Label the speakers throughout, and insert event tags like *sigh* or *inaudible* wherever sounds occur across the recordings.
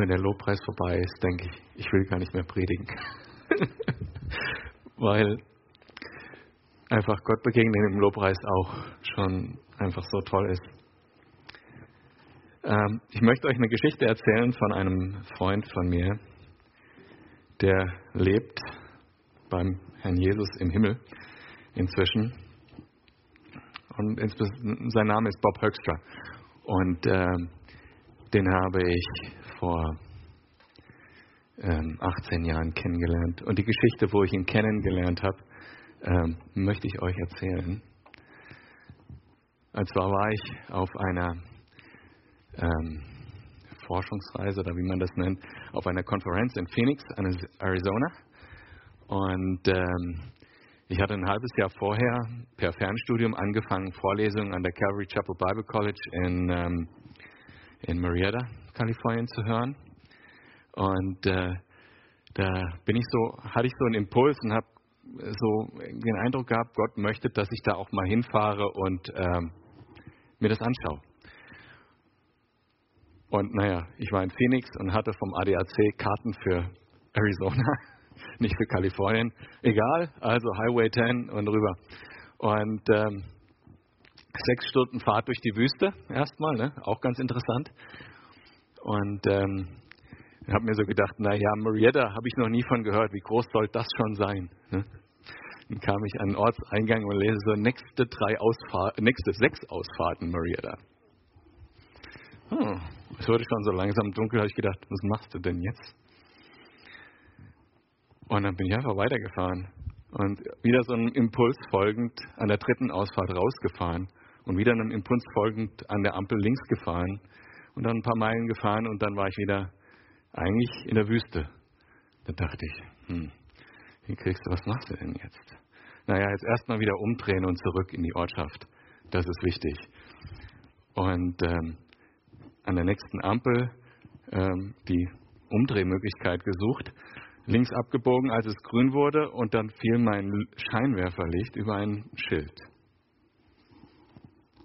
Speaker 1: wenn der Lobpreis vorbei ist, denke ich, ich will gar nicht mehr predigen. *laughs* Weil einfach Gott begegnen im Lobpreis auch schon einfach so toll ist. Ähm, ich möchte euch eine Geschichte erzählen von einem Freund von mir, der lebt beim Herrn Jesus im Himmel inzwischen. Und sein Name ist Bob Höxter. Und äh, den habe ich vor ähm, 18 Jahren kennengelernt. Und die Geschichte, wo ich ihn kennengelernt habe, ähm, möchte ich euch erzählen. Und zwar war ich auf einer ähm, Forschungsreise oder wie man das nennt, auf einer Konferenz in Phoenix, Arizona. Und ähm, ich hatte ein halbes Jahr vorher per Fernstudium angefangen, Vorlesungen an der Calvary Chapel Bible College in, ähm, in Marietta, Kalifornien zu hören. Und äh, da bin ich so, hatte ich so einen Impuls und habe so den Eindruck gehabt, Gott möchte, dass ich da auch mal hinfahre und ähm, mir das anschaue. Und naja, ich war in Phoenix und hatte vom ADAC Karten für Arizona, *laughs* nicht für Kalifornien. Egal, also Highway 10 und rüber. Und ähm, sechs Stunden Fahrt durch die Wüste erstmal, ne? auch ganz interessant. Und ähm, habe mir so gedacht, naja, Marietta habe ich noch nie von gehört, wie groß soll das schon sein? Ne? Dann kam ich an den Ortseingang und lese so nächste, drei Ausfahr nächste sechs Ausfahrten Marietta. Hm, es wurde schon so langsam dunkel, habe ich gedacht, was machst du denn jetzt? Und dann bin ich einfach weitergefahren und wieder so einem Impuls folgend an der dritten Ausfahrt rausgefahren und wieder einem Impuls folgend an der Ampel links gefahren und dann ein paar Meilen gefahren und dann war ich wieder eigentlich in der Wüste. Da dachte ich, hm, wie kriegst du, was machst du denn jetzt? Naja, jetzt erstmal wieder umdrehen und zurück in die Ortschaft. Das ist wichtig. Und ähm, an der nächsten Ampel ähm, die Umdrehmöglichkeit gesucht, links abgebogen, als es grün wurde, und dann fiel mein Scheinwerferlicht über ein Schild.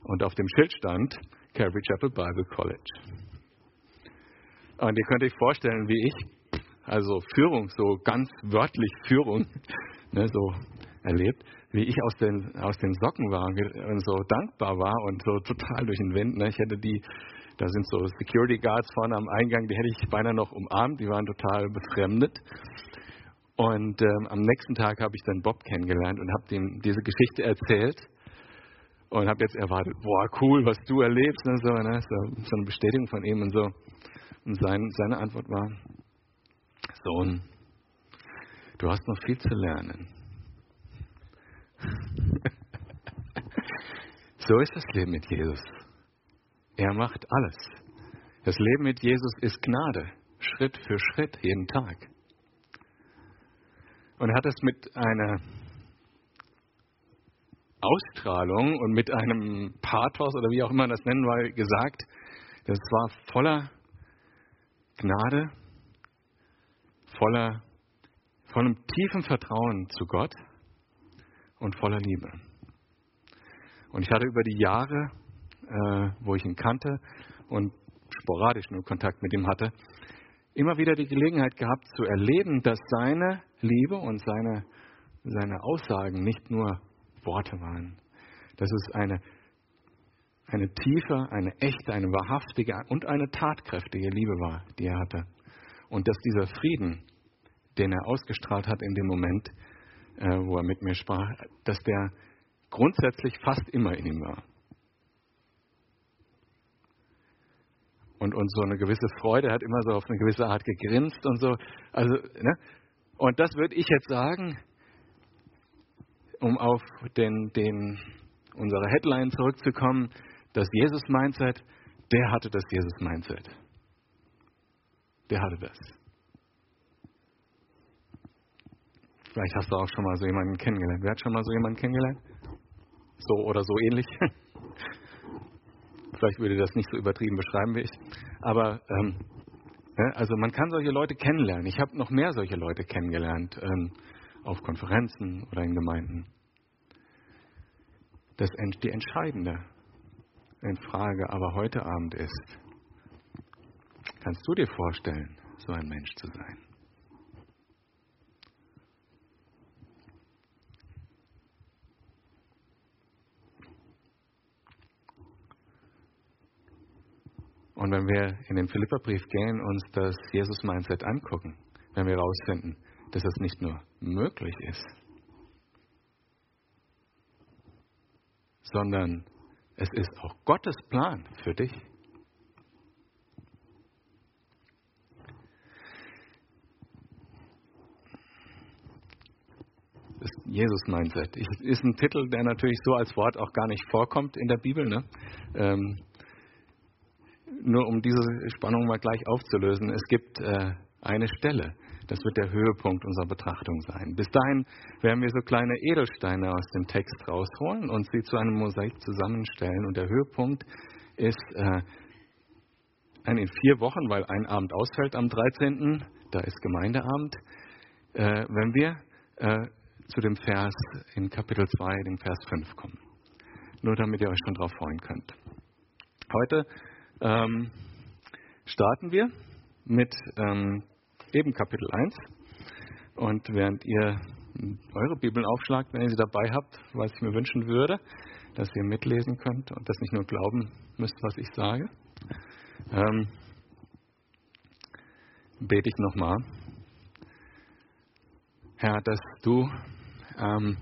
Speaker 1: Und auf dem Schild stand Calvary Chapel Bible College. Und ihr könnt euch vorstellen, wie ich, also Führung, so ganz wörtlich Führung, *laughs* ne, so erlebt, wie ich aus den, aus den Socken war und so dankbar war und so total durch den Wind. Ne. Ich hätte die da sind so Security Guards vorne am Eingang, die hätte ich beinahe noch umarmt, die waren total befremdet. Und ähm, am nächsten Tag habe ich dann Bob kennengelernt und habe ihm diese Geschichte erzählt und habe jetzt erwartet, boah, cool, was du erlebst, ne, so, ne, so, so eine Bestätigung von ihm und so. Und sein, seine Antwort war, Sohn, du hast noch viel zu lernen. *laughs* so ist das Leben mit Jesus. Er macht alles. Das Leben mit Jesus ist Gnade, Schritt für Schritt, jeden Tag. Und er hat es mit einer Ausstrahlung und mit einem Pathos oder wie auch immer man das nennen will, gesagt, das war voller Gnade, voller, vollem tiefen Vertrauen zu Gott und voller Liebe. Und ich hatte über die Jahre äh, wo ich ihn kannte und sporadisch nur Kontakt mit ihm hatte, immer wieder die Gelegenheit gehabt zu erleben, dass seine Liebe und seine, seine Aussagen nicht nur Worte waren. Dass es eine, eine tiefe, eine echte, eine wahrhaftige und eine tatkräftige Liebe war, die er hatte. Und dass dieser Frieden, den er ausgestrahlt hat in dem Moment, äh, wo er mit mir sprach, dass der grundsätzlich fast immer in ihm war. und, und so eine gewisse Freude, hat immer so auf eine gewisse Art gegrinst und so. Also, ne? Und das würde ich jetzt sagen, um auf den, den, unsere Headline zurückzukommen, das Jesus-Mindset, der hatte das Jesus-Mindset. Der hatte das. Vielleicht hast du auch schon mal so jemanden kennengelernt. Wer hat schon mal so jemanden kennengelernt? So oder so ähnlich? *laughs* Vielleicht würde das nicht so übertrieben beschreiben wie ich. Aber ähm, also man kann solche Leute kennenlernen. Ich habe noch mehr solche Leute kennengelernt ähm, auf Konferenzen oder in Gemeinden. Das, die entscheidende Frage aber heute Abend ist, Kannst du dir vorstellen, so ein Mensch zu sein? Und wenn wir in den Philipperbrief gehen, uns das Jesus-Mindset angucken, werden wir herausfinden, dass es nicht nur möglich ist, sondern es ist auch Gottes Plan für dich. Das Jesus-Mindset. Ist ein Titel, der natürlich so als Wort auch gar nicht vorkommt in der Bibel. Ne? Ähm, nur um diese Spannung mal gleich aufzulösen, es gibt äh, eine Stelle, das wird der Höhepunkt unserer Betrachtung sein. Bis dahin werden wir so kleine Edelsteine aus dem Text rausholen und sie zu einem Mosaik zusammenstellen. Und der Höhepunkt ist äh, in vier Wochen, weil ein Abend ausfällt am 13., da ist Gemeindeabend, äh, wenn wir äh, zu dem Vers in Kapitel 2, dem Vers 5 kommen. Nur damit ihr euch schon darauf freuen könnt. Heute ähm, starten wir mit ähm, eben Kapitel 1. Und während ihr eure Bibeln aufschlagt, wenn ihr sie dabei habt, was ich mir wünschen würde, dass ihr mitlesen könnt und das nicht nur glauben müsst, was ich sage, ähm, bete ich nochmal. Herr, dass du ähm,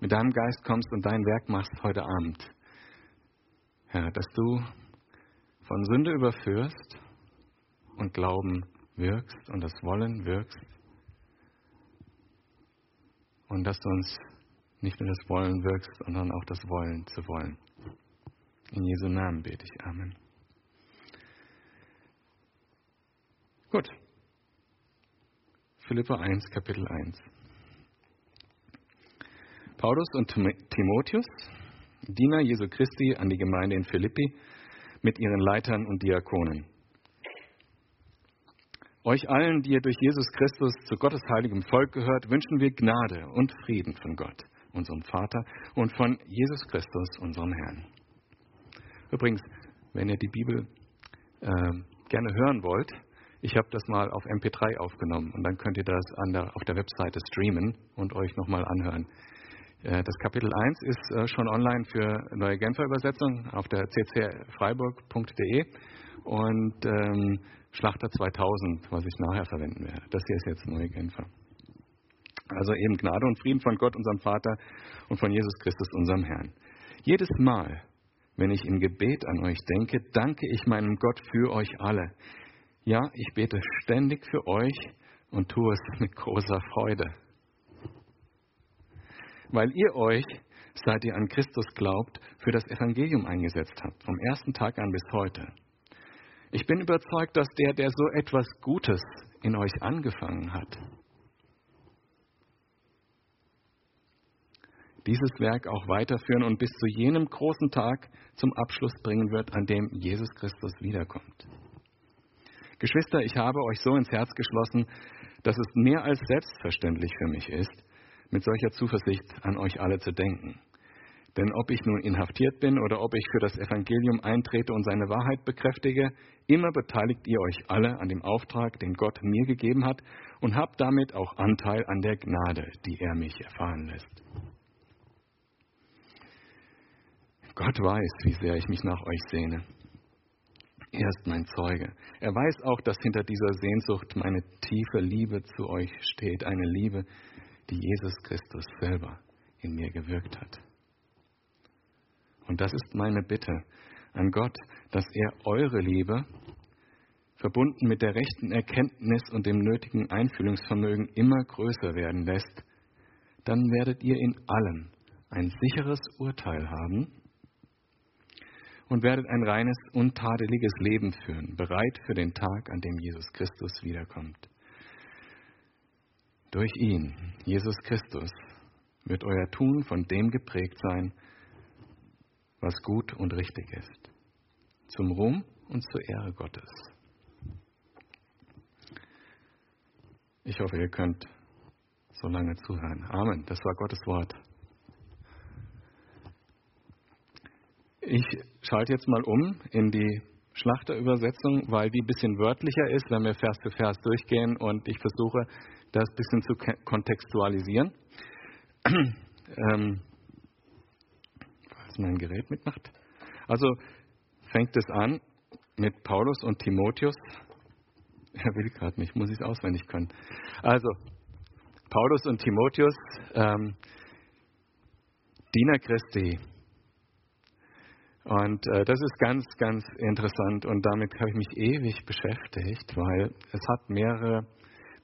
Speaker 1: mit deinem Geist kommst und dein Werk machst heute Abend. Herr, dass du von Sünde überführst und Glauben wirkst und das Wollen wirkst. Und dass du uns nicht nur das Wollen wirkst, sondern auch das Wollen zu wollen. In Jesu Namen bete ich. Amen. Gut. Philippa 1, Kapitel 1. Paulus und Timotheus, Diener Jesu Christi an die Gemeinde in Philippi, mit ihren Leitern und Diakonen. Euch allen, die ihr durch Jesus Christus zu Gottes heiligem Volk gehört, wünschen wir Gnade und Frieden von Gott, unserem Vater, und von Jesus Christus, unserem Herrn. Übrigens, wenn ihr die Bibel äh, gerne hören wollt, ich habe das mal auf MP3 aufgenommen und dann könnt ihr das der, auf der Webseite streamen und euch nochmal anhören. Äh, das Kapitel 1 ist äh, schon online für neue Genfer Übersetzung auf der ccfreiburg.de und ähm, Schlachter 2000, was ich nachher verwenden werde. Das hier ist jetzt neue Genfer. Also eben Gnade und Frieden von Gott, unserem Vater und von Jesus Christus, unserem Herrn. Jedes Mal, wenn ich im Gebet an euch denke, danke ich meinem Gott für euch alle. Ja, ich bete ständig für euch und tue es mit großer Freude weil ihr euch, seit ihr an Christus glaubt, für das Evangelium eingesetzt habt, vom ersten Tag an bis heute. Ich bin überzeugt, dass der, der so etwas Gutes in euch angefangen hat, dieses Werk auch weiterführen und bis zu jenem großen Tag zum Abschluss bringen wird, an dem Jesus Christus wiederkommt. Geschwister, ich habe euch so ins Herz geschlossen, dass es mehr als selbstverständlich für mich ist, mit solcher Zuversicht an euch alle zu denken. Denn ob ich nun inhaftiert bin oder ob ich für das Evangelium eintrete und seine Wahrheit bekräftige, immer beteiligt ihr euch alle an dem Auftrag, den Gott mir gegeben hat und habt damit auch Anteil an der Gnade, die er mich erfahren lässt. Gott weiß, wie sehr ich mich nach euch sehne. Er ist mein Zeuge. Er weiß auch, dass hinter dieser Sehnsucht meine tiefe Liebe zu euch steht, eine Liebe, die Jesus Christus selber in mir gewirkt hat. Und das ist meine Bitte an Gott, dass er eure Liebe, verbunden mit der rechten Erkenntnis und dem nötigen Einfühlungsvermögen, immer größer werden lässt. Dann werdet ihr in allem ein sicheres Urteil haben und werdet ein reines, untadeliges Leben führen, bereit für den Tag, an dem Jesus Christus wiederkommt. Durch ihn, Jesus Christus, wird euer Tun von dem geprägt sein, was gut und richtig ist, zum Ruhm und zur Ehre Gottes. Ich hoffe, ihr könnt so lange zuhören. Amen. Das war Gottes Wort. Ich schalte jetzt mal um in die Schlachterübersetzung, weil die ein bisschen wörtlicher ist, wenn wir Vers für Vers durchgehen und ich versuche, das ein bisschen zu kontextualisieren. *clears throat* ähm, was mein Gerät mitmacht. Also fängt es an mit Paulus und Timotheus. Er will gerade nicht, muss ich es auswendig können. Also, Paulus und Timotheus, ähm, Diener Christi. Und äh, das ist ganz, ganz interessant und damit habe ich mich ewig beschäftigt, weil es hat mehrere,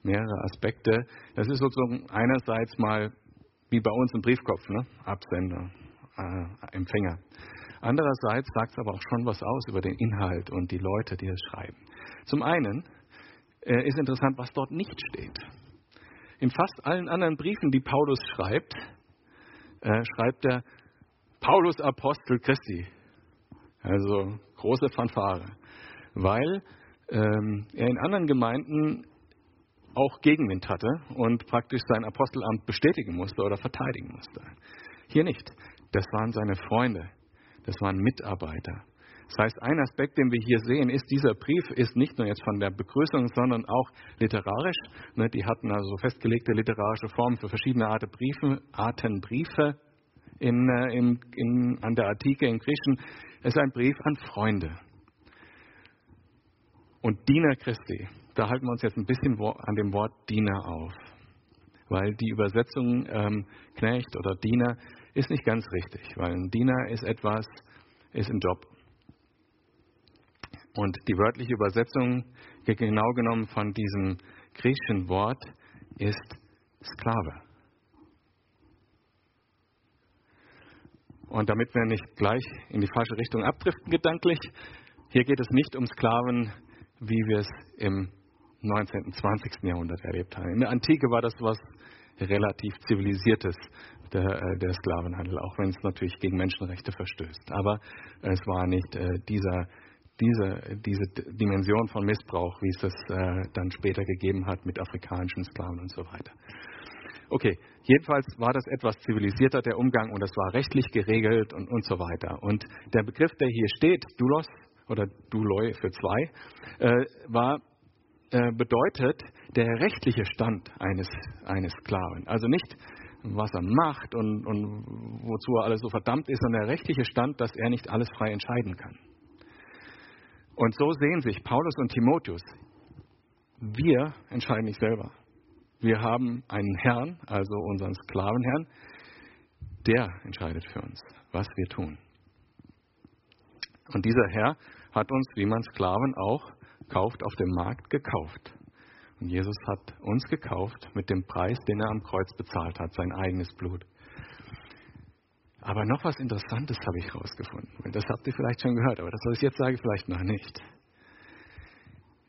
Speaker 1: mehrere Aspekte. Das ist sozusagen einerseits mal wie bei uns im Briefkopf, ne? Absender, äh, Empfänger. Andererseits sagt es aber auch schon was aus über den Inhalt und die Leute, die es schreiben. Zum einen äh, ist interessant, was dort nicht steht. In fast allen anderen Briefen, die Paulus schreibt, äh, schreibt er Paulus Apostel Christi. Also große Fanfare. Weil ähm, er in anderen Gemeinden auch Gegenwind hatte und praktisch sein Apostelamt bestätigen musste oder verteidigen musste. Hier nicht. Das waren seine Freunde, das waren Mitarbeiter. Das heißt, ein Aspekt, den wir hier sehen, ist, dieser Brief ist nicht nur jetzt von der Begrüßung, sondern auch literarisch. Ne, die hatten also festgelegte literarische Formen für verschiedene Arten Briefe, Arten Briefe in, äh, in, in, an der Antike im Griechischen. Es ist ein Brief an Freunde. Und Diener Christi, da halten wir uns jetzt ein bisschen an dem Wort Diener auf. Weil die Übersetzung ähm, Knecht oder Diener ist nicht ganz richtig, weil ein Diener ist etwas, ist ein Job. Und die wörtliche Übersetzung, genau genommen von diesem griechischen Wort, ist Sklave. Und damit wir nicht gleich in die falsche Richtung abdriften gedanklich, hier geht es nicht um Sklaven, wie wir es im 19. und 20. Jahrhundert erlebt haben. In der Antike war das was relativ zivilisiertes, der, äh, der Sklavenhandel, auch wenn es natürlich gegen Menschenrechte verstößt. Aber es war nicht äh, dieser, diese, diese Dimension von Missbrauch, wie es das äh, dann später gegeben hat mit afrikanischen Sklaven und so weiter. Okay, jedenfalls war das etwas zivilisierter, der Umgang, und das war rechtlich geregelt und, und so weiter. Und der Begriff, der hier steht, Dulos oder Duloi für zwei, äh, war bedeutet der rechtliche Stand eines, eines Sklaven. Also nicht, was er macht und, und wozu er alles so verdammt ist, sondern der rechtliche Stand, dass er nicht alles frei entscheiden kann. Und so sehen sich Paulus und Timotheus. Wir entscheiden nicht selber. Wir haben einen Herrn, also unseren Sklavenherrn, der entscheidet für uns, was wir tun. Und dieser Herr hat uns, wie man Sklaven auch kauft, auf dem Markt gekauft. Und Jesus hat uns gekauft mit dem Preis, den er am Kreuz bezahlt hat, sein eigenes Blut. Aber noch was Interessantes habe ich herausgefunden. Das habt ihr vielleicht schon gehört, aber das, was ich jetzt sage, vielleicht noch nicht.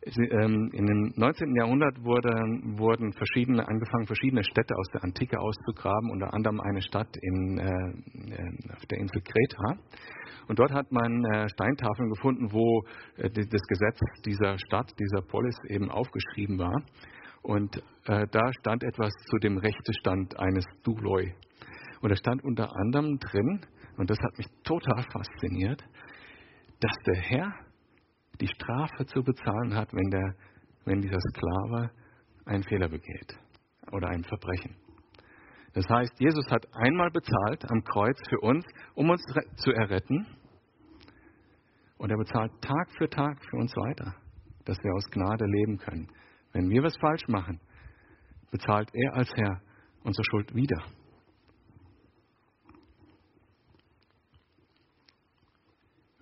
Speaker 1: Ähm, in dem 19. Jahrhundert wurde, wurden verschiedene, angefangen, verschiedene Städte aus der Antike auszugraben, unter anderem eine Stadt in, äh, auf der Insel Kreta. Und dort hat man äh, Steintafeln gefunden, wo äh, das Gesetz dieser Stadt, dieser Polis eben aufgeschrieben war. Und äh, da stand etwas zu dem Rechtestand eines Duloi. Und da stand unter anderem drin, und das hat mich total fasziniert, dass der Herr die Strafe zu bezahlen hat, wenn, der, wenn dieser Sklave einen Fehler begeht oder ein Verbrechen. Das heißt, Jesus hat einmal bezahlt am Kreuz für uns, um uns zu erretten. Und er bezahlt Tag für Tag für uns weiter, dass wir aus Gnade leben können. Wenn wir was falsch machen, bezahlt er als Herr unsere Schuld wieder.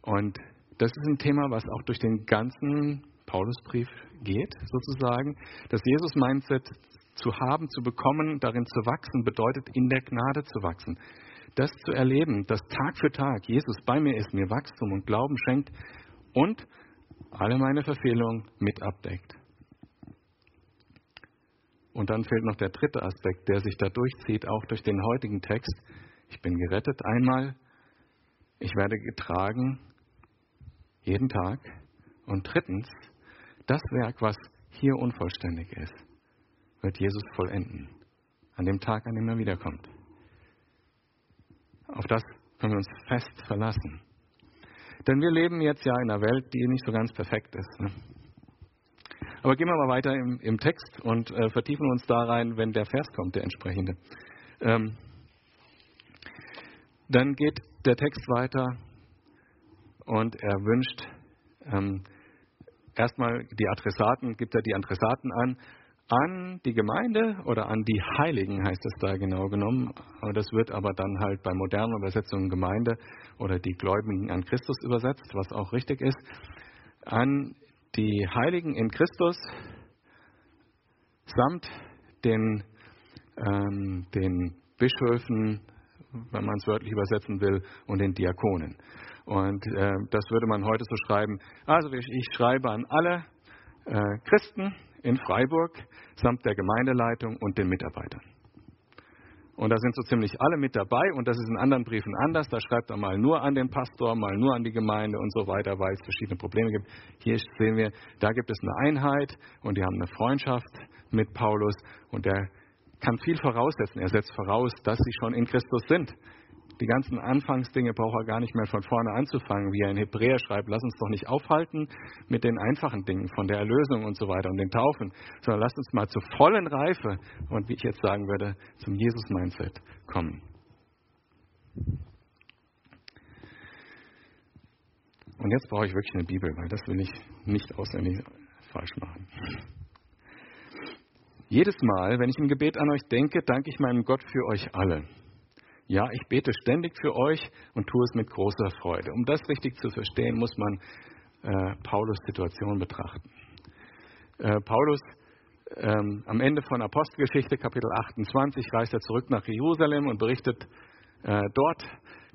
Speaker 1: Und das ist ein Thema, was auch durch den ganzen Paulusbrief geht, sozusagen. Das Jesus-Mindset zu haben, zu bekommen, darin zu wachsen, bedeutet in der Gnade zu wachsen. Das zu erleben, dass Tag für Tag Jesus bei mir ist, mir Wachstum und Glauben schenkt und alle meine Verfehlungen mit abdeckt. Und dann fehlt noch der dritte Aspekt, der sich da durchzieht, auch durch den heutigen Text. Ich bin gerettet einmal, ich werde getragen jeden Tag. Und drittens, das Werk, was hier unvollständig ist, wird Jesus vollenden. An dem Tag, an dem er wiederkommt. Auf das können wir uns fest verlassen. Denn wir leben jetzt ja in einer Welt, die nicht so ganz perfekt ist. Ne? Aber gehen wir mal weiter im, im Text und äh, vertiefen uns da rein, wenn der Vers kommt, der entsprechende. Ähm, dann geht der Text weiter und er wünscht ähm, erstmal die Adressaten, gibt er die Adressaten an, an die Gemeinde oder an die Heiligen heißt es da genau genommen. Das wird aber dann halt bei modernen Übersetzungen Gemeinde oder die Gläubigen an Christus übersetzt, was auch richtig ist. An die Heiligen in Christus samt den, ähm, den Bischöfen, wenn man es wörtlich übersetzen will, und den Diakonen. Und äh, das würde man heute so schreiben. Also ich, ich schreibe an alle äh, Christen in Freiburg samt der Gemeindeleitung und den Mitarbeitern. Und da sind so ziemlich alle mit dabei und das ist in anderen Briefen anders. Da schreibt er mal nur an den Pastor, mal nur an die Gemeinde und so weiter, weil es verschiedene Probleme gibt. Hier sehen wir, da gibt es eine Einheit und die haben eine Freundschaft mit Paulus und der kann viel voraussetzen. Er setzt voraus, dass sie schon in Christus sind. Die ganzen Anfangsdinge braucht er gar nicht mehr von vorne anzufangen, wie er in Hebräer schreibt. Lass uns doch nicht aufhalten mit den einfachen Dingen von der Erlösung und so weiter und den Taufen, sondern lass uns mal zur vollen Reife und wie ich jetzt sagen würde, zum Jesus-Mindset kommen. Und jetzt brauche ich wirklich eine Bibel, weil das will ich nicht auswendig falsch machen. Jedes Mal, wenn ich im Gebet an euch denke, danke ich meinem Gott für euch alle ja, ich bete ständig für euch und tue es mit großer Freude. Um das richtig zu verstehen, muss man äh, Paulus Situation betrachten. Äh, Paulus ähm, am Ende von Apostelgeschichte Kapitel 28 reist er zurück nach Jerusalem und berichtet äh, dort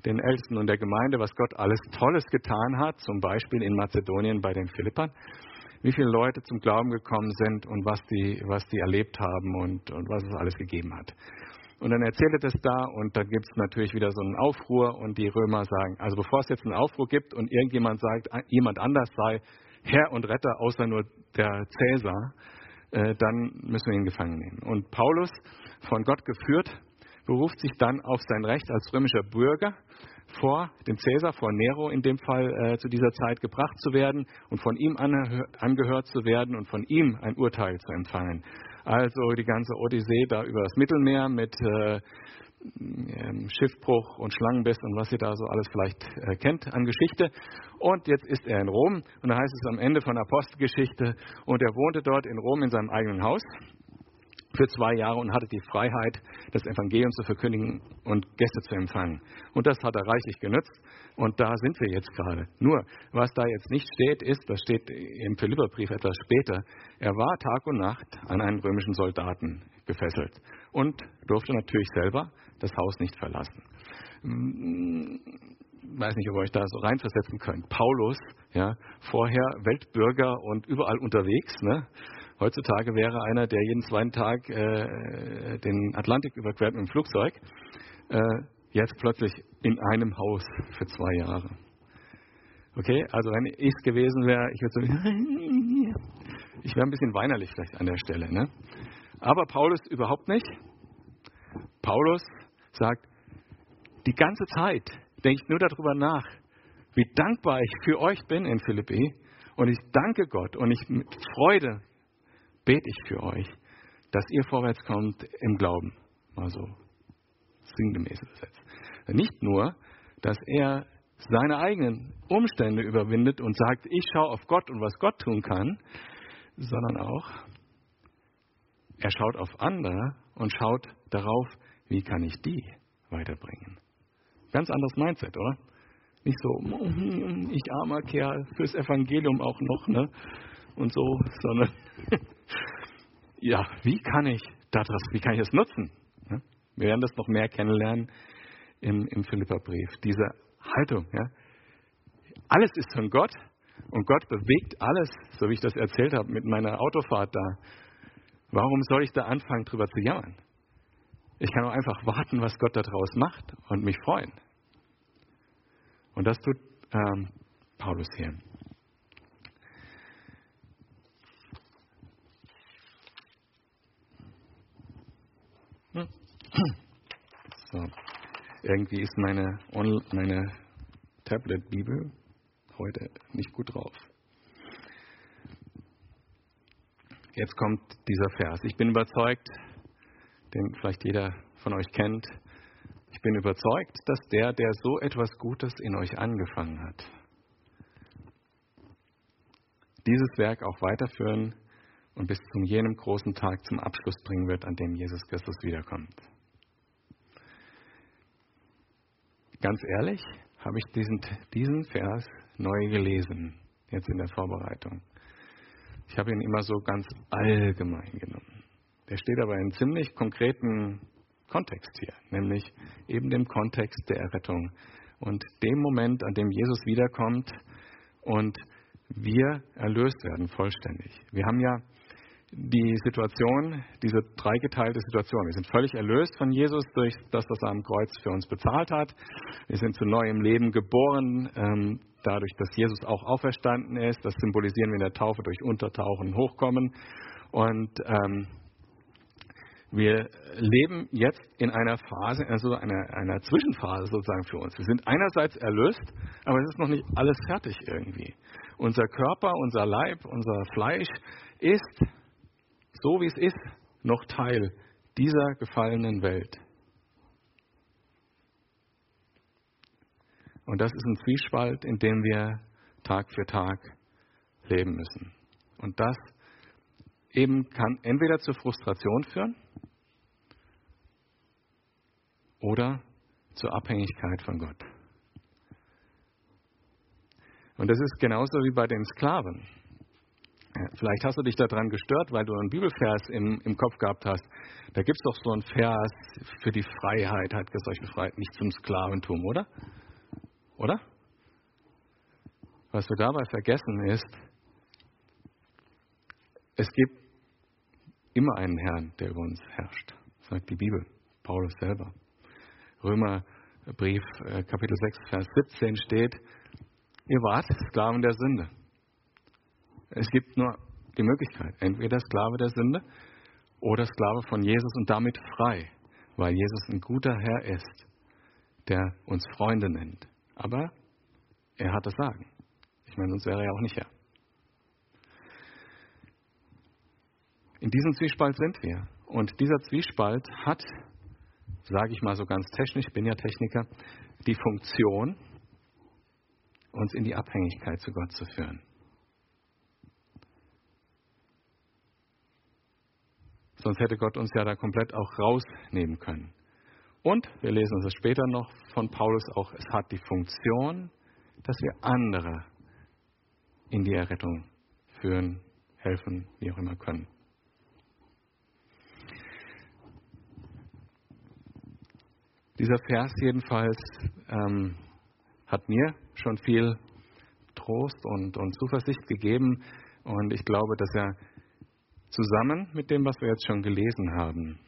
Speaker 1: den Ältesten und der Gemeinde, was Gott alles Tolles getan hat, zum Beispiel in Mazedonien bei den Philippern, wie viele Leute zum Glauben gekommen sind und was die, was die erlebt haben und, und was es alles gegeben hat. Und dann erzählt er das da und dann gibt es natürlich wieder so einen Aufruhr und die Römer sagen, also bevor es jetzt einen Aufruhr gibt und irgendjemand sagt, jemand anders sei Herr und Retter außer nur der Cäsar, äh, dann müssen wir ihn gefangen nehmen. Und Paulus, von Gott geführt, beruft sich dann auf sein Recht als römischer Bürger vor dem Cäsar, vor Nero in dem Fall äh, zu dieser Zeit gebracht zu werden und von ihm angehört zu werden und von ihm ein Urteil zu empfangen. Also die ganze Odyssee da über das Mittelmeer mit äh, ähm, Schiffbruch und Schlangenbiss und was ihr da so alles vielleicht äh, kennt an Geschichte. Und jetzt ist er in Rom und da heißt es am Ende von Apostelgeschichte und er wohnte dort in Rom in seinem eigenen Haus für zwei Jahre und hatte die Freiheit, das Evangelium zu verkündigen und Gäste zu empfangen. Und das hat er reichlich genützt. Und da sind wir jetzt gerade. Nur, was da jetzt nicht steht, ist, das steht im Philipperbrief etwas später, er war Tag und Nacht an einen römischen Soldaten gefesselt und durfte natürlich selber das Haus nicht verlassen. Ich hm, weiß nicht, ob ihr euch da so reinversetzen könnt. Paulus, ja, vorher Weltbürger und überall unterwegs, ne? Heutzutage wäre einer, der jeden zweiten Tag äh, den Atlantik überquert mit dem Flugzeug, äh, jetzt plötzlich in einem Haus für zwei Jahre. Okay, also wenn ich es gewesen wäre, ich würde so, ich wäre ein bisschen weinerlich vielleicht an der Stelle. Ne? Aber Paulus überhaupt nicht. Paulus sagt, die ganze Zeit denke ich nur darüber nach, wie dankbar ich für euch bin in Philippi. Und ich danke Gott und ich mit Freude bete ich für euch, dass ihr vorwärts kommt im Glauben. Mal so sinngemäß übersetzt. Nicht nur, dass er seine eigenen Umstände überwindet und sagt, ich schaue auf Gott und was Gott tun kann, sondern auch, er schaut auf andere und schaut darauf, wie kann ich die weiterbringen. Ganz anderes Mindset, oder? Nicht so, ich armer Kerl, fürs Evangelium auch noch, ne? Und so, sondern ja, wie kann ich das, wie kann ich das nutzen? Wir werden das noch mehr kennenlernen im, im Philipperbrief. Diese Haltung, ja. Alles ist von Gott und Gott bewegt alles, so wie ich das erzählt habe mit meiner Autofahrt da. Warum soll ich da anfangen, drüber zu jammern? Ich kann auch einfach warten, was Gott daraus macht und mich freuen. Und das tut ähm, Paulus hier. So. Irgendwie ist meine, meine Tablet-Bibel heute nicht gut drauf. Jetzt kommt dieser Vers. Ich bin überzeugt, den vielleicht jeder von euch kennt. Ich bin überzeugt, dass der, der so etwas Gutes in euch angefangen hat, dieses Werk auch weiterführen und bis zu jenem großen Tag zum Abschluss bringen wird, an dem Jesus Christus wiederkommt. Ganz ehrlich, habe ich diesen, diesen Vers neu gelesen, jetzt in der Vorbereitung. Ich habe ihn immer so ganz allgemein genommen. Der steht aber in ziemlich konkreten Kontext hier, nämlich eben dem Kontext der Errettung und dem Moment, an dem Jesus wiederkommt und wir erlöst werden vollständig. Wir haben ja die Situation, diese dreigeteilte Situation. Wir sind völlig erlöst von Jesus durch das, was er am Kreuz für uns bezahlt hat. Wir sind zu neuem Leben geboren, ähm, dadurch, dass Jesus auch auferstanden ist. Das symbolisieren wir in der Taufe durch Untertauchen Hochkommen. Und ähm, wir leben jetzt in einer Phase, also einer, einer Zwischenphase sozusagen für uns. Wir sind einerseits erlöst, aber es ist noch nicht alles fertig irgendwie. Unser Körper, unser Leib, unser Fleisch ist so wie es ist, noch Teil dieser gefallenen Welt. Und das ist ein Zwiespalt, in dem wir Tag für Tag leben müssen. Und das eben kann entweder zur Frustration führen oder zur Abhängigkeit von Gott. Und das ist genauso wie bei den Sklaven. Vielleicht hast du dich daran gestört, weil du einen Bibelvers im, im Kopf gehabt hast. Da gibt es doch so einen Vers für die Freiheit, hat gesagt, befreit, nicht zum Sklaventum, oder? Oder? Was wir dabei vergessen ist, es gibt immer einen Herrn, der über uns herrscht, sagt die Bibel, Paulus selber. Römerbrief äh, Kapitel 6, Vers 17 steht, ihr wart Sklaven der Sünde. Es gibt nur die Möglichkeit, entweder Sklave der Sünde oder Sklave von Jesus und damit frei, weil Jesus ein guter Herr ist, der uns Freunde nennt. Aber er hat das Sagen. Ich meine, sonst wäre er ja auch nicht Herr. In diesem Zwiespalt sind wir. Und dieser Zwiespalt hat, sage ich mal so ganz technisch, ich bin ja Techniker, die Funktion, uns in die Abhängigkeit zu Gott zu führen. Sonst hätte Gott uns ja da komplett auch rausnehmen können. Und wir lesen uns das später noch von Paulus auch, es hat die Funktion, dass wir andere in die Errettung führen, helfen, wie auch immer können. Dieser Vers jedenfalls ähm, hat mir schon viel Trost und, und Zuversicht gegeben und ich glaube, dass er zusammen mit dem, was wir jetzt schon gelesen haben.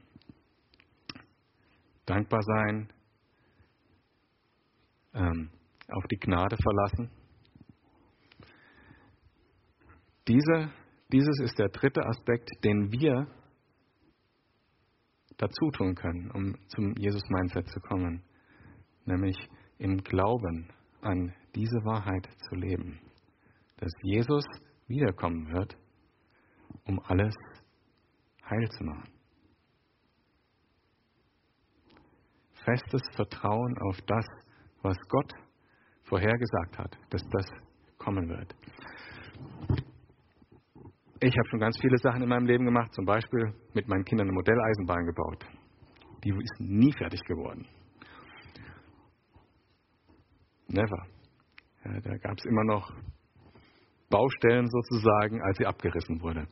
Speaker 1: Dankbar sein, ähm, auf die Gnade verlassen. Diese, dieses ist der dritte Aspekt, den wir dazu tun können, um zum Jesus-Mindset zu kommen, nämlich im Glauben an diese Wahrheit zu leben, dass Jesus wiederkommen wird um alles heil zu machen. Festes Vertrauen auf das, was Gott vorhergesagt hat, dass das kommen wird. Ich habe schon ganz viele Sachen in meinem Leben gemacht, zum Beispiel mit meinen Kindern eine Modelleisenbahn gebaut. Die ist nie fertig geworden. Never. Ja, da gab es immer noch Baustellen sozusagen, als sie abgerissen wurde.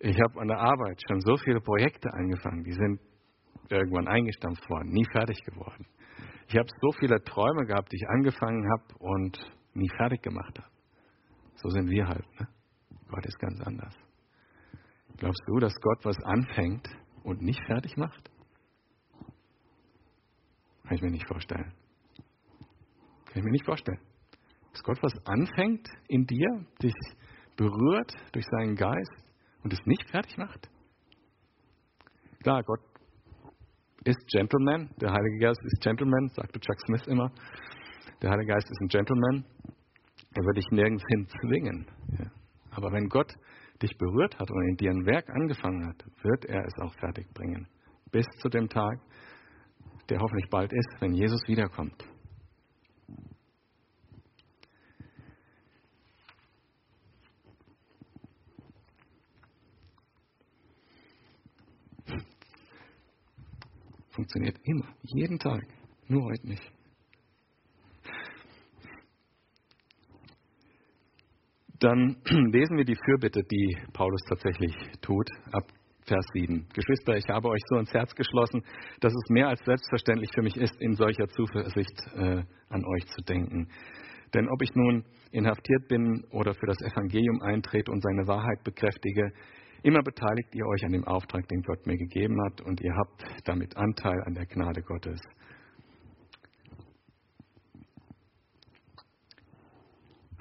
Speaker 1: Ich habe an der Arbeit schon so viele Projekte angefangen, die sind irgendwann eingestampft worden, nie fertig geworden. Ich habe so viele Träume gehabt, die ich angefangen habe und nie fertig gemacht habe. So sind wir halt. Ne? Gott ist ganz anders. Glaubst du, dass Gott was anfängt und nicht fertig macht? Kann ich mir nicht vorstellen. Kann ich mir nicht vorstellen. Dass Gott was anfängt in dir, dich berührt durch seinen Geist und es nicht fertig macht? Klar, Gott ist Gentleman, der Heilige Geist ist Gentleman, sagte Chuck Smith immer. Der Heilige Geist ist ein Gentleman. Er wird dich nirgends hin zwingen. Aber wenn Gott dich berührt hat und in dir ein Werk angefangen hat, wird er es auch fertig bringen. Bis zu dem Tag, der hoffentlich bald ist, wenn Jesus wiederkommt. Funktioniert immer, jeden Tag, nur heute nicht. Dann *clears throat* lesen wir die Fürbitte, die Paulus tatsächlich tut, ab Vers 7. Geschwister, ich habe euch so ins Herz geschlossen, dass es mehr als selbstverständlich für mich ist, in solcher Zuversicht äh, an euch zu denken. Denn ob ich nun inhaftiert bin oder für das Evangelium eintrete und seine Wahrheit bekräftige, immer beteiligt ihr euch an dem Auftrag, den Gott mir gegeben hat, und ihr habt damit Anteil an der Gnade Gottes.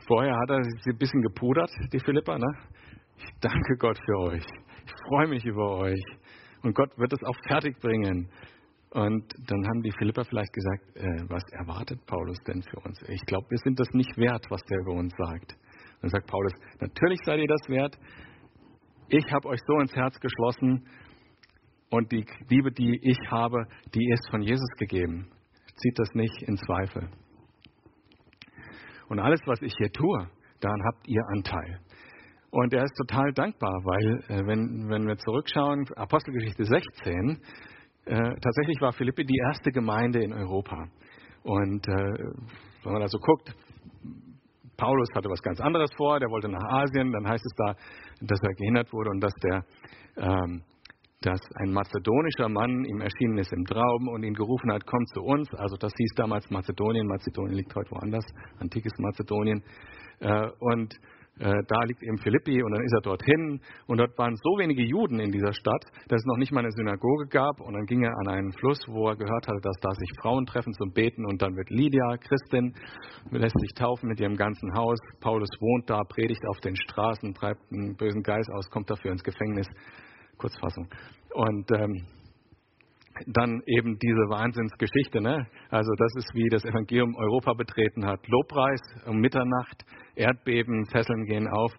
Speaker 1: Vorher hat er sie ein bisschen gepudert, die Philippa. Ne? Ich danke Gott für euch. Ich freue mich über euch. Und Gott wird es auch fertig bringen. Und dann haben die Philippa vielleicht gesagt, äh, was erwartet Paulus denn für uns? Ich glaube, wir sind das nicht wert, was der über uns sagt. Dann sagt Paulus, natürlich seid ihr das wert. Ich habe euch so ins Herz geschlossen und die Liebe, die ich habe, die ist von Jesus gegeben. Zieht das nicht in Zweifel. Und alles, was ich hier tue, daran habt ihr Anteil. Und er ist total dankbar, weil, äh, wenn, wenn wir zurückschauen, Apostelgeschichte 16, äh, tatsächlich war Philippi die erste Gemeinde in Europa. Und äh, wenn man da so guckt, Paulus hatte was ganz anderes vor, der wollte nach Asien, dann heißt es da, dass er gehindert wurde und dass der ähm, dass ein mazedonischer Mann ihm erschienen ist im Traum und ihn gerufen hat, komm zu uns. Also das hieß damals Mazedonien. Mazedonien liegt heute woanders, antikes Mazedonien. Äh, und äh, da liegt eben Philippi und dann ist er dorthin und dort waren so wenige Juden in dieser Stadt, dass es noch nicht mal eine Synagoge gab und dann ging er an einen Fluss, wo er gehört hatte, dass da sich Frauen treffen zum Beten und dann wird Lydia Christin, lässt sich taufen mit ihrem ganzen Haus. Paulus wohnt da, predigt auf den Straßen, treibt einen bösen Geist aus, kommt dafür ins Gefängnis. Kurzfassung. Und ähm, dann eben diese Wahnsinnsgeschichte. Ne? Also das ist wie das Evangelium Europa betreten hat. Lobpreis um Mitternacht, Erdbeben, Fesseln gehen auf.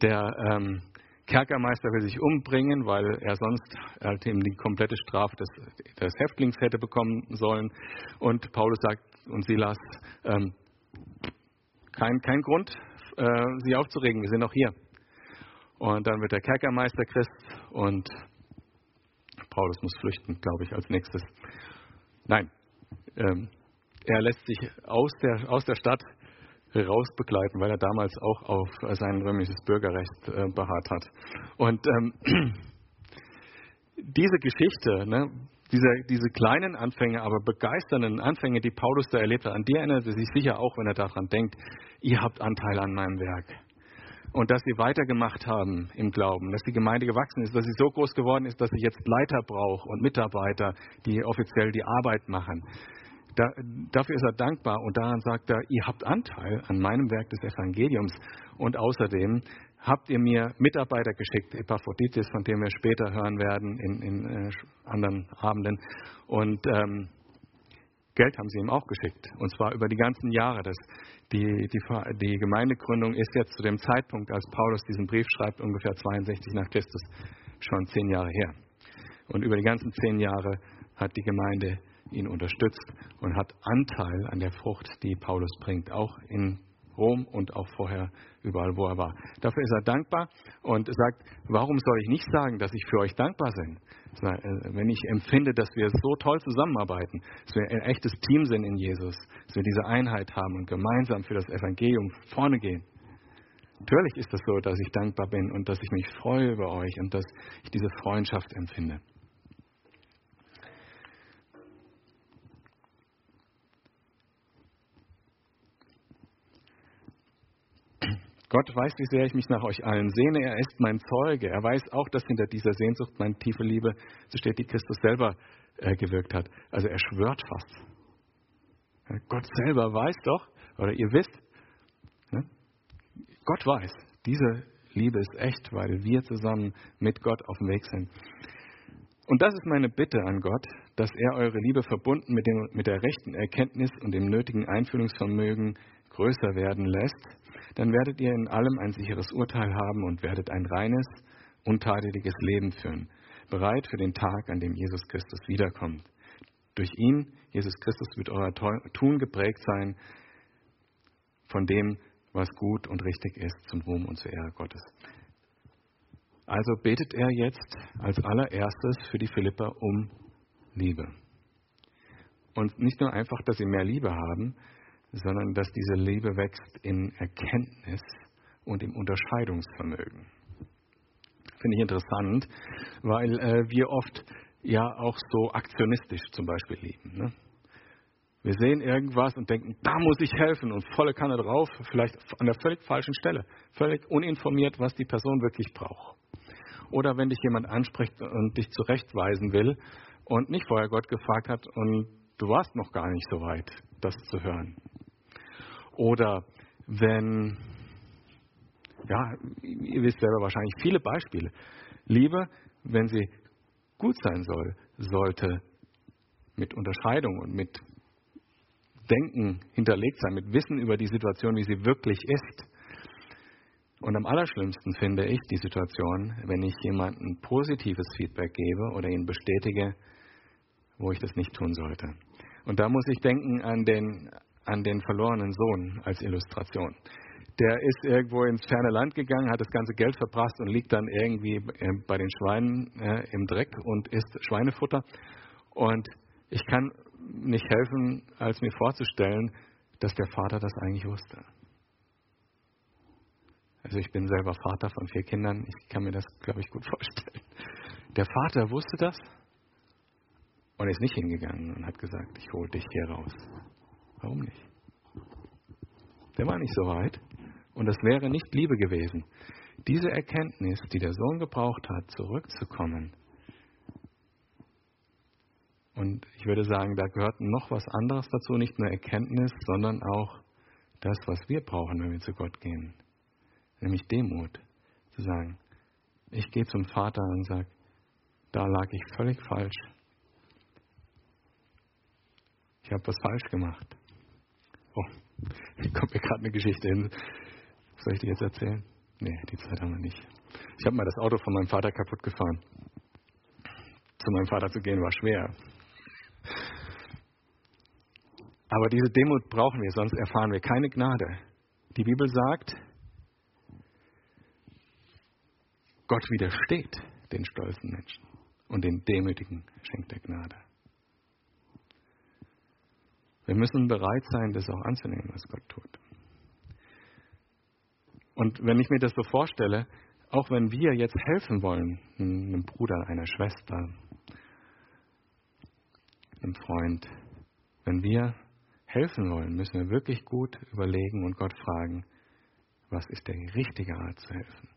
Speaker 1: Der ähm, Kerkermeister will sich umbringen, weil er sonst halt eben die komplette Strafe des, des Häftlings hätte bekommen sollen. Und Paulus sagt und Silas, ähm, kein, kein Grund, äh, sie aufzuregen, wir sind noch hier. Und dann wird der Kerkermeister Christ und Paulus muss flüchten, glaube ich, als nächstes. Nein, ähm, er lässt sich aus der, aus der Stadt rausbegleiten, weil er damals auch auf sein römisches Bürgerrecht äh, beharrt hat. Und ähm, *clears throat* diese Geschichte, ne, diese, diese kleinen Anfänge, aber begeisternden Anfänge, die Paulus da erlebt hat, an die erinnert er sich sicher auch, wenn er daran denkt, ihr habt Anteil an meinem Werk und dass sie weitergemacht haben im Glauben, dass die Gemeinde gewachsen ist, dass sie so groß geworden ist, dass sie jetzt Leiter braucht und Mitarbeiter, die offiziell die Arbeit machen. Da, dafür ist er dankbar und daran sagt er, ihr habt Anteil an meinem Werk des Evangeliums und außerdem habt ihr mir Mitarbeiter geschickt, Epaphroditus, von dem wir später hören werden in, in äh, anderen Abenden und ähm, Geld haben sie ihm auch geschickt und zwar über die ganzen Jahre. Das, die, die, die Gemeindegründung ist jetzt zu dem Zeitpunkt, als Paulus diesen Brief schreibt, ungefähr 62 nach Christus, schon zehn Jahre her. Und über die ganzen zehn Jahre hat die Gemeinde ihn unterstützt und hat Anteil an der Frucht, die Paulus bringt, auch in Rom und auch vorher überall, wo er war. Dafür ist er dankbar und sagt, warum soll ich nicht sagen, dass ich für euch dankbar bin? Äh, wenn ich empfinde, dass wir so toll zusammenarbeiten, dass wir ein echtes Team sind in Jesus, dass wir diese Einheit haben und gemeinsam für das Evangelium vorne gehen. Natürlich ist das so, dass ich dankbar bin und dass ich mich freue über euch und dass ich diese Freundschaft empfinde. Gott weiß, wie sehr ich mich nach euch allen sehne. Er ist mein Zeuge. Er weiß auch, dass hinter dieser Sehnsucht meine tiefe Liebe, so steht, die Christus selber äh, gewirkt hat. Also er schwört fast. Ja, Gott selber weiß doch, oder ihr wisst, ne? Gott weiß, diese Liebe ist echt, weil wir zusammen mit Gott auf dem Weg sind. Und das ist meine Bitte an Gott, dass er eure Liebe verbunden mit, dem, mit der rechten Erkenntnis und dem nötigen Einfühlungsvermögen größer werden lässt. Dann werdet ihr in allem ein sicheres Urteil haben und werdet ein reines, untadeliges Leben führen, bereit für den Tag, an dem Jesus Christus wiederkommt. Durch ihn, Jesus Christus, wird euer Tun geprägt sein von dem, was gut und richtig ist, zum Ruhm und zur Ehre Gottes. Also betet er jetzt als allererstes für die Philipper um Liebe. Und nicht nur einfach, dass sie mehr Liebe haben, sondern dass diese Liebe wächst in Erkenntnis und im Unterscheidungsvermögen. Finde ich interessant, weil äh, wir oft ja auch so aktionistisch zum Beispiel lieben. Ne? Wir sehen irgendwas und denken, da muss ich helfen und volle Kanne drauf, vielleicht an der völlig falschen Stelle, völlig uninformiert, was die Person wirklich braucht. Oder wenn dich jemand anspricht und dich zurechtweisen will und nicht vorher Gott gefragt hat und du warst noch gar nicht so weit, das zu hören. Oder wenn, ja, ihr wisst selber wahrscheinlich viele Beispiele. Liebe, wenn sie gut sein soll, sollte mit Unterscheidung und mit Denken hinterlegt sein, mit Wissen über die Situation, wie sie wirklich ist. Und am allerschlimmsten finde ich die Situation, wenn ich jemandem positives Feedback gebe oder ihn bestätige, wo ich das nicht tun sollte. Und da muss ich denken an den, an den verlorenen Sohn als Illustration. Der ist irgendwo ins ferne Land gegangen, hat das ganze Geld verprasst und liegt dann irgendwie äh, bei den Schweinen äh, im Dreck und isst Schweinefutter. Und ich kann nicht helfen, als mir vorzustellen, dass der Vater das eigentlich wusste. Also ich bin selber Vater von vier Kindern, ich kann mir das, glaube ich, gut *laughs* vorstellen. Der Vater wusste das und ist nicht hingegangen und hat gesagt, ich hole dich hier raus. Warum nicht? Der war nicht so weit und das wäre nicht Liebe gewesen. Diese Erkenntnis, die der Sohn gebraucht hat, zurückzukommen. Und ich würde sagen, da gehört noch was anderes dazu, nicht nur Erkenntnis, sondern auch das, was wir brauchen, wenn wir zu Gott gehen nämlich Demut. Zu sagen, ich gehe zum Vater und sage, da lag ich völlig falsch. Ich habe was falsch gemacht. Oh, hier kommt mir gerade eine Geschichte hin. Soll ich die jetzt erzählen? Nee, die Zeit haben wir nicht. Ich habe mal das Auto von meinem Vater kaputt gefahren. Zu meinem Vater zu gehen war schwer. Aber diese Demut brauchen wir, sonst erfahren wir keine Gnade. Die Bibel sagt, Gott widersteht den stolzen Menschen und den Demütigen schenkt er Gnade. Wir müssen bereit sein, das auch anzunehmen, was Gott tut. Und wenn ich mir das so vorstelle, auch wenn wir jetzt helfen wollen, einem Bruder, einer Schwester, einem Freund, wenn wir helfen wollen, müssen wir wirklich gut überlegen und Gott fragen, was ist der richtige Art zu helfen.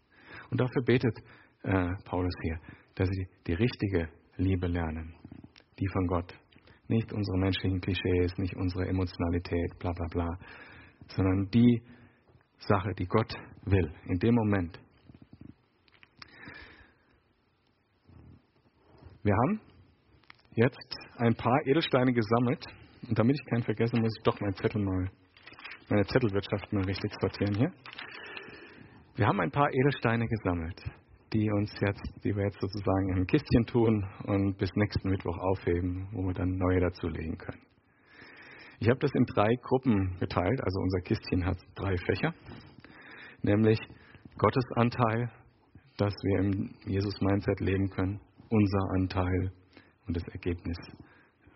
Speaker 1: Und dafür betet äh, Paulus hier, dass sie die richtige Liebe lernen, die von Gott. Nicht unsere menschlichen Klischees, nicht unsere Emotionalität, bla bla bla, sondern die Sache, die Gott will, in dem Moment. Wir haben jetzt ein paar Edelsteine gesammelt und damit ich keinen vergesse, muss ich doch meinen Zettel mal, meine Zettelwirtschaft mal richtig sortieren hier. Wir haben ein paar Edelsteine gesammelt, die uns jetzt, die wir jetzt sozusagen in ein Kistchen tun und bis nächsten Mittwoch aufheben, wo wir dann neue dazulegen können. Ich habe das in drei Gruppen geteilt, also unser Kistchen hat drei Fächer, nämlich Gottes Anteil, dass wir im Jesus-Mindset leben können, unser Anteil und das Ergebnis.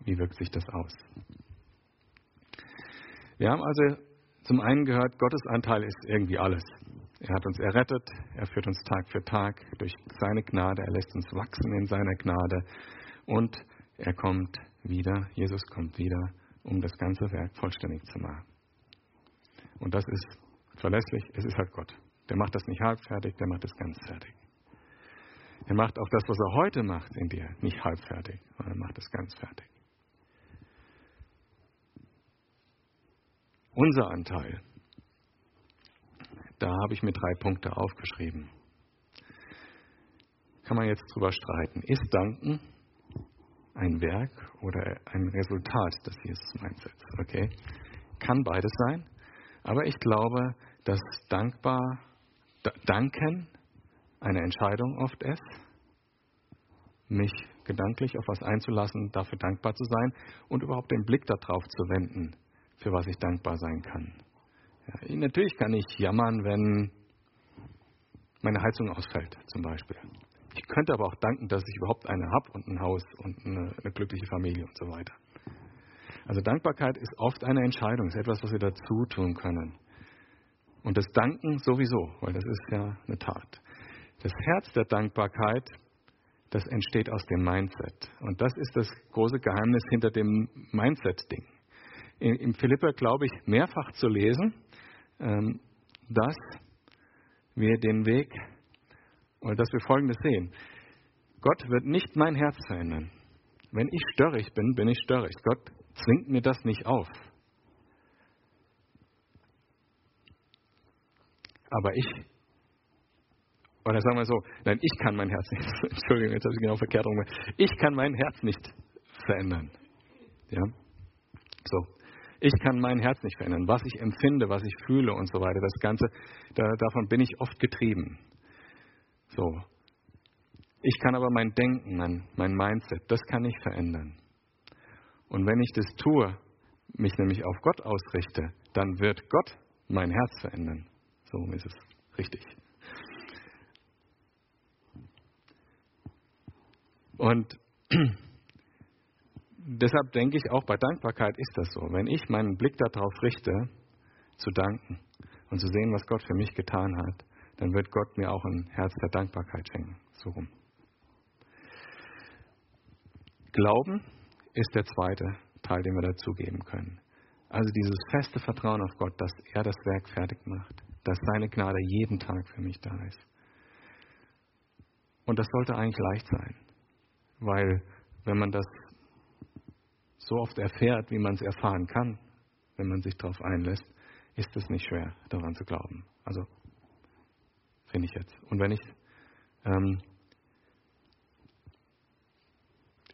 Speaker 1: Wie wirkt sich das aus? Wir haben also zum einen gehört, Gottes Anteil ist irgendwie alles. Er hat uns errettet, er führt uns Tag für Tag durch seine Gnade, er lässt uns wachsen in seiner Gnade und er kommt wieder, Jesus kommt wieder, um das ganze Werk vollständig zu machen. Und das ist verlässlich, es ist halt Gott. Der macht das nicht halbfertig, der macht es ganz fertig. Er macht auch das, was er heute macht in dir, nicht halbfertig, sondern er macht es ganz fertig. Unser Anteil da habe ich mir drei Punkte aufgeschrieben. Kann man jetzt drüber streiten. Ist Danken ein Werk oder ein Resultat des Jesus-Mindsets. Okay? Kann beides sein. Aber ich glaube, dass dankbar, danken eine Entscheidung oft ist, mich gedanklich auf was einzulassen, dafür dankbar zu sein und überhaupt den Blick darauf zu wenden, für was ich dankbar sein kann. Natürlich kann ich jammern, wenn meine Heizung ausfällt, zum Beispiel. Ich könnte aber auch danken, dass ich überhaupt eine habe und ein Haus und eine, eine glückliche Familie und so weiter. Also Dankbarkeit ist oft eine Entscheidung, ist etwas, was wir dazu tun können. Und das Danken sowieso, weil das ist ja eine Tat. Das Herz der Dankbarkeit, das entsteht aus dem Mindset. Und das ist das große Geheimnis hinter dem Mindset-Ding. Im Philipper glaube ich mehrfach zu lesen, dass wir den Weg, oder dass wir Folgendes sehen. Gott wird nicht mein Herz verändern. Wenn ich störrig bin, bin ich störrig. Gott zwingt mir das nicht auf. Aber ich, oder sagen wir so, nein, ich kann mein Herz nicht, *laughs* Entschuldigung, jetzt habe ich genau verkehrt rum. Ich kann mein Herz nicht verändern. Ja? So. Ich kann mein Herz nicht verändern. Was ich empfinde, was ich fühle und so weiter, das Ganze, da, davon bin ich oft getrieben. So. Ich kann aber mein Denken, mein, mein Mindset, das kann ich verändern. Und wenn ich das tue, mich nämlich auf Gott ausrichte, dann wird Gott mein Herz verändern. So ist es richtig. Und *clears throat* deshalb denke ich auch bei Dankbarkeit ist das so. Wenn ich meinen Blick darauf richte, zu danken und zu sehen, was Gott für mich getan hat, dann wird Gott mir auch ein Herz der Dankbarkeit schenken. So rum. Glauben ist der zweite Teil, den wir dazugeben können. Also dieses feste Vertrauen auf Gott, dass er das Werk fertig macht, dass seine Gnade jeden Tag für mich da ist. Und das sollte eigentlich leicht sein, weil wenn man das so oft erfährt, wie man es erfahren kann, wenn man sich darauf einlässt, ist es nicht schwer, daran zu glauben. Also finde ich jetzt. Und wenn ich, ähm,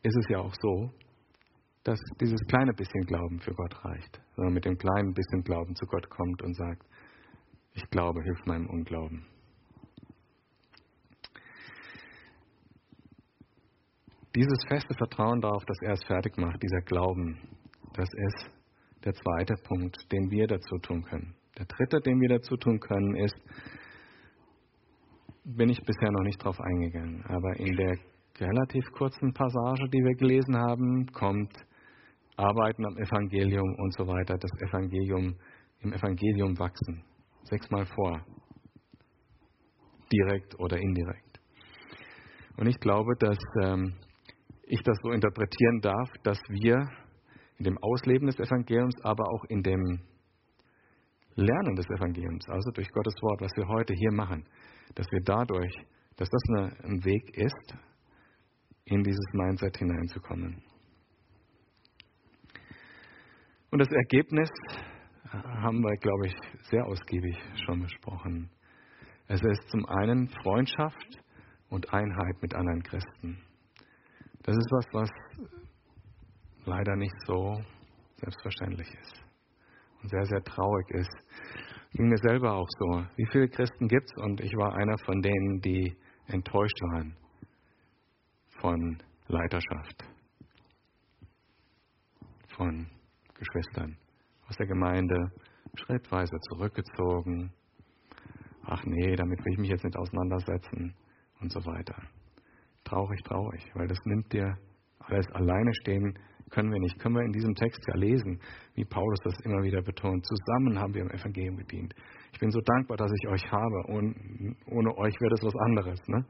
Speaker 1: ist es ja auch so, dass dieses kleine bisschen Glauben für Gott reicht. Wenn man mit dem kleinen bisschen Glauben zu Gott kommt und sagt, ich glaube, hilf meinem Unglauben. Dieses feste Vertrauen darauf, dass er es fertig macht, dieser Glauben, das ist der zweite Punkt, den wir dazu tun können. Der dritte, den wir dazu tun können, ist, bin ich bisher noch nicht drauf eingegangen, aber in der relativ kurzen Passage, die wir gelesen haben, kommt Arbeiten am Evangelium und so weiter, das Evangelium im Evangelium wachsen. Sechsmal vor. Direkt oder indirekt. Und ich glaube, dass ähm, ich das so interpretieren darf, dass wir in dem Ausleben des Evangeliums, aber auch in dem Lernen des Evangeliums, also durch Gottes Wort, was wir heute hier machen, dass wir dadurch, dass das eine, ein Weg ist, in dieses Mindset hineinzukommen. Und das Ergebnis haben wir, glaube ich, sehr ausgiebig schon besprochen. Es ist zum einen Freundschaft und Einheit mit anderen Christen. Das ist was, was leider nicht so selbstverständlich ist und sehr, sehr traurig ist. Ging mir selber auch so. Wie viele Christen gibt es? Und ich war einer von denen, die enttäuscht waren von Leiterschaft, von Geschwistern aus der Gemeinde, schrittweise zurückgezogen. Ach nee, damit will ich mich jetzt nicht auseinandersetzen und so weiter. Traurig, traurig, weil das nimmt dir alles alleine stehen können wir nicht. Können wir in diesem Text ja lesen, wie Paulus das immer wieder betont. Zusammen haben wir im Evangelium gedient. Ich bin so dankbar, dass ich euch habe. Und ohne euch wäre das was anderes. Ne?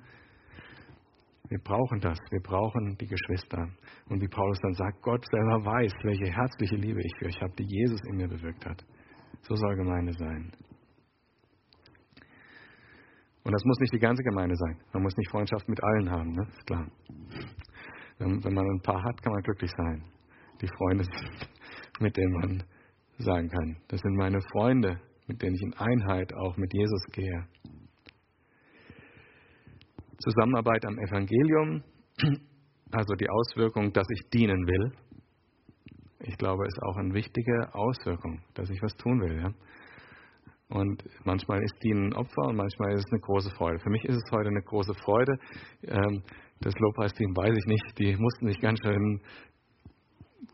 Speaker 1: Wir brauchen das. Wir brauchen die Geschwister. Und wie Paulus dann sagt, Gott selber weiß, welche herzliche Liebe ich für euch habe, die Jesus in mir bewirkt hat. So soll Gemeinde sein. Und das muss nicht die ganze Gemeinde sein. Man muss nicht Freundschaft mit allen haben, ne? ist klar. Wenn, man ein paar hat, kann man glücklich sein. Die Freunde sind, mit denen man sagen kann, das sind meine Freunde, mit denen ich in Einheit auch mit Jesus gehe. Zusammenarbeit am Evangelium Also die Auswirkung, dass ich dienen will, ich glaube, ist auch eine wichtige Auswirkung, dass ich was tun will. Ja? Und manchmal ist Dienen ein Opfer und manchmal ist es eine große Freude. Für mich ist es heute eine große Freude. Ähm, das Lobpreisteam weiß ich nicht, die mussten sich ganz schön,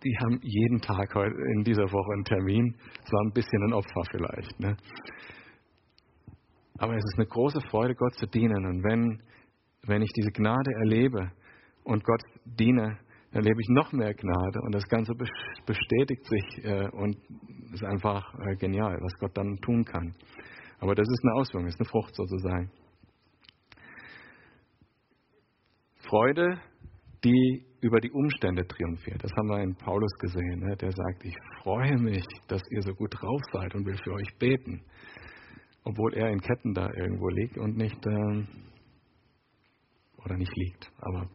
Speaker 1: die haben jeden Tag heute in dieser Woche einen Termin. Es war ein bisschen ein Opfer vielleicht. Ne? Aber es ist eine große Freude, Gott zu dienen. Und wenn, wenn ich diese Gnade erlebe und Gott diene, erlebe ich noch mehr Gnade und das Ganze bestätigt sich äh, und ist einfach äh, genial, was Gott dann tun kann. Aber das ist eine Auswirkung, ist eine Frucht sozusagen. Freude, die über die Umstände triumphiert. Das haben wir in Paulus gesehen. Ne? Der sagt, ich freue mich, dass ihr so gut drauf seid und will für euch beten. Obwohl er in Ketten da irgendwo liegt und nicht, ähm, oder nicht liegt, aber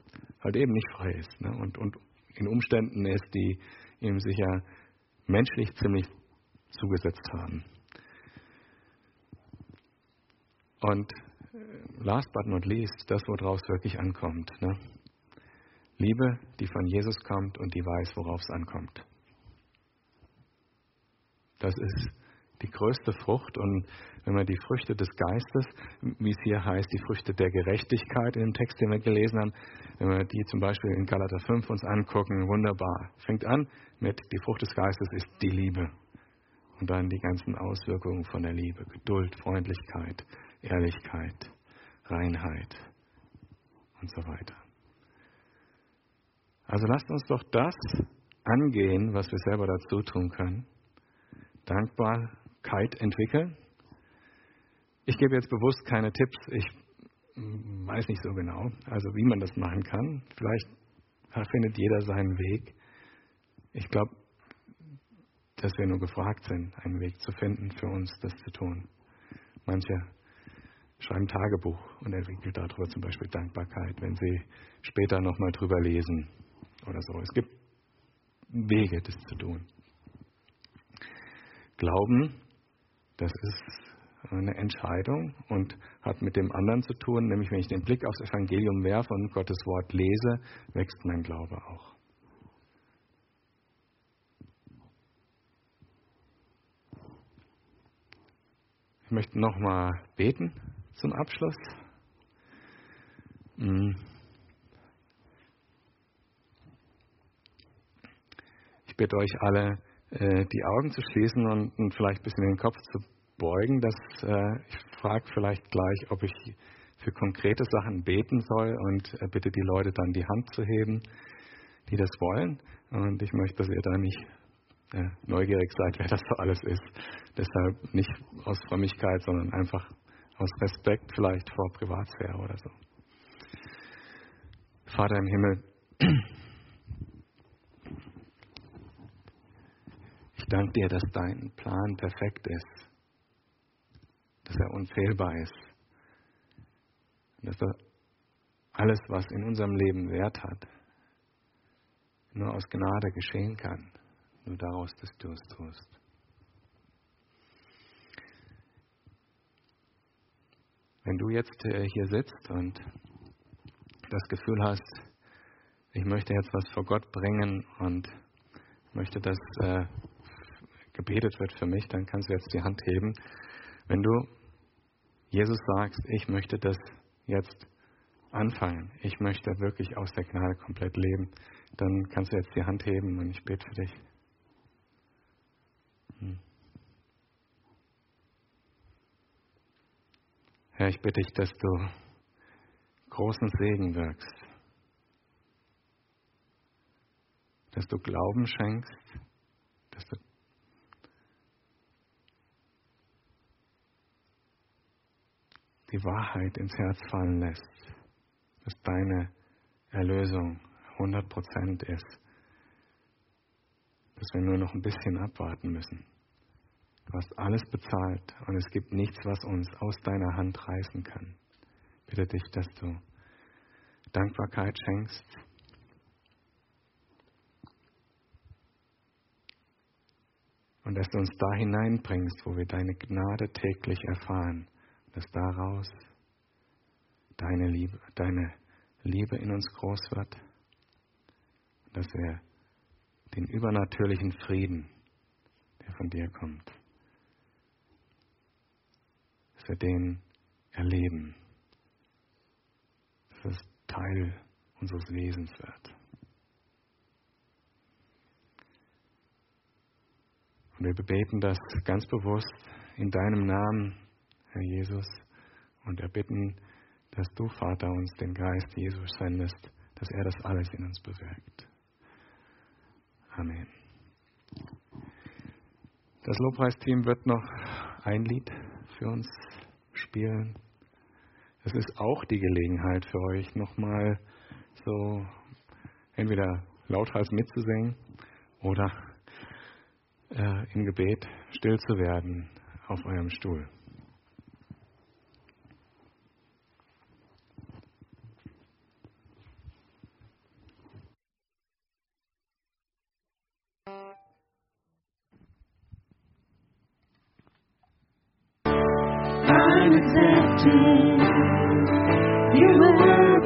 Speaker 1: halt eben nicht frei ist. Ne? Und, und in Umständen ist, die ihm sicher menschlich ziemlich zugesetzt haben. Und äh, last but not least, das, worauf es wirklich ankommt. Ne? Liebe, die von Jesus kommt und die weiß, worauf es ankommt. Das ist die größte Frucht. Und wenn wir die Früchte des Geistes, wie es hier heißt, die Früchte der Gerechtigkeit in dem Text, den wir gelesen haben, wenn wir die zum Beispiel in Galater 5 uns angucken, wunderbar. Fängt an mit, die Frucht des Geistes ist die Liebe. Und dann die ganzen Auswirkungen von der Liebe. Geduld, Freundlichkeit, Ehrlichkeit, Reinheit und so weiter. Also lasst uns doch das angehen, was wir selber dazu tun können. Dankbarkeit entwickeln. Ich gebe jetzt bewusst keine Tipps. Ich weiß nicht so genau, also wie man das machen kann. Vielleicht findet jeder seinen Weg. Ich glaube, dass wir nur gefragt sind, einen Weg zu finden für uns, das zu tun. Manche schreiben Tagebuch und entwickeln darüber zum Beispiel Dankbarkeit, wenn sie später nochmal drüber lesen oder so. Es gibt Wege, das zu tun. Glauben, das ist eine Entscheidung und hat mit dem anderen zu tun, nämlich wenn ich den Blick aufs Evangelium werfe und Gottes Wort lese, wächst mein Glaube auch. Ich möchte nochmal beten zum Abschluss. Hm. Ich bitte euch alle, äh, die Augen zu schließen und vielleicht ein bisschen den Kopf zu beugen. Dass, äh, ich frage vielleicht gleich, ob ich für konkrete Sachen beten soll und äh, bitte die Leute dann die Hand zu heben, die das wollen. Und ich möchte, dass ihr da nicht neugierig seid, wer das so alles ist. Deshalb nicht aus Frömmigkeit, sondern einfach aus Respekt vielleicht vor Privatsphäre oder so. Vater im Himmel, *clears throat* ich danke dir, dass dein Plan perfekt ist, dass er unfehlbar ist, dass er alles, was in unserem Leben Wert hat, nur aus Gnade geschehen kann, nur daraus, dass du es tust. Wenn du jetzt äh, hier sitzt und das Gefühl hast, ich möchte jetzt was vor Gott bringen und möchte, dass äh, gebetet wird für mich, dann kannst du jetzt die Hand heben. Wenn du Jesus sagst, ich möchte das jetzt anfangen, ich möchte wirklich aus der Gnade komplett leben, dann kannst du jetzt die Hand heben und ich bete für dich. Hm. Herr, ich bitte dich, dass du großen Segen wirkst, dass du Glauben schenkst, dass du die Wahrheit ins Herz fallen lässt, dass deine Erlösung 100% ist, dass wir nur noch ein bisschen abwarten müssen. Du hast alles bezahlt und es gibt nichts, was uns aus deiner Hand reißen kann. Bitte dich, dass du Dankbarkeit schenkst. Und dass du uns da hineinbringst, wo wir deine Gnade täglich erfahren, dass daraus deine Liebe, deine Liebe in uns groß wird dass wir den übernatürlichen Frieden, der von dir kommt, dass wir den erleben, dass es Teil unseres Wesens wird. Und wir beten das ganz bewusst in deinem Namen, Herr Jesus, und erbitten, dass du, Vater, uns den Geist Jesus sendest, dass er das alles in uns bewirkt. Amen. Das Lobpreisteam wird noch ein Lied für uns spielen. Es ist auch die Gelegenheit für euch, nochmal so entweder lauthals mitzusingen oder äh, im Gebet still zu werden auf eurem Stuhl.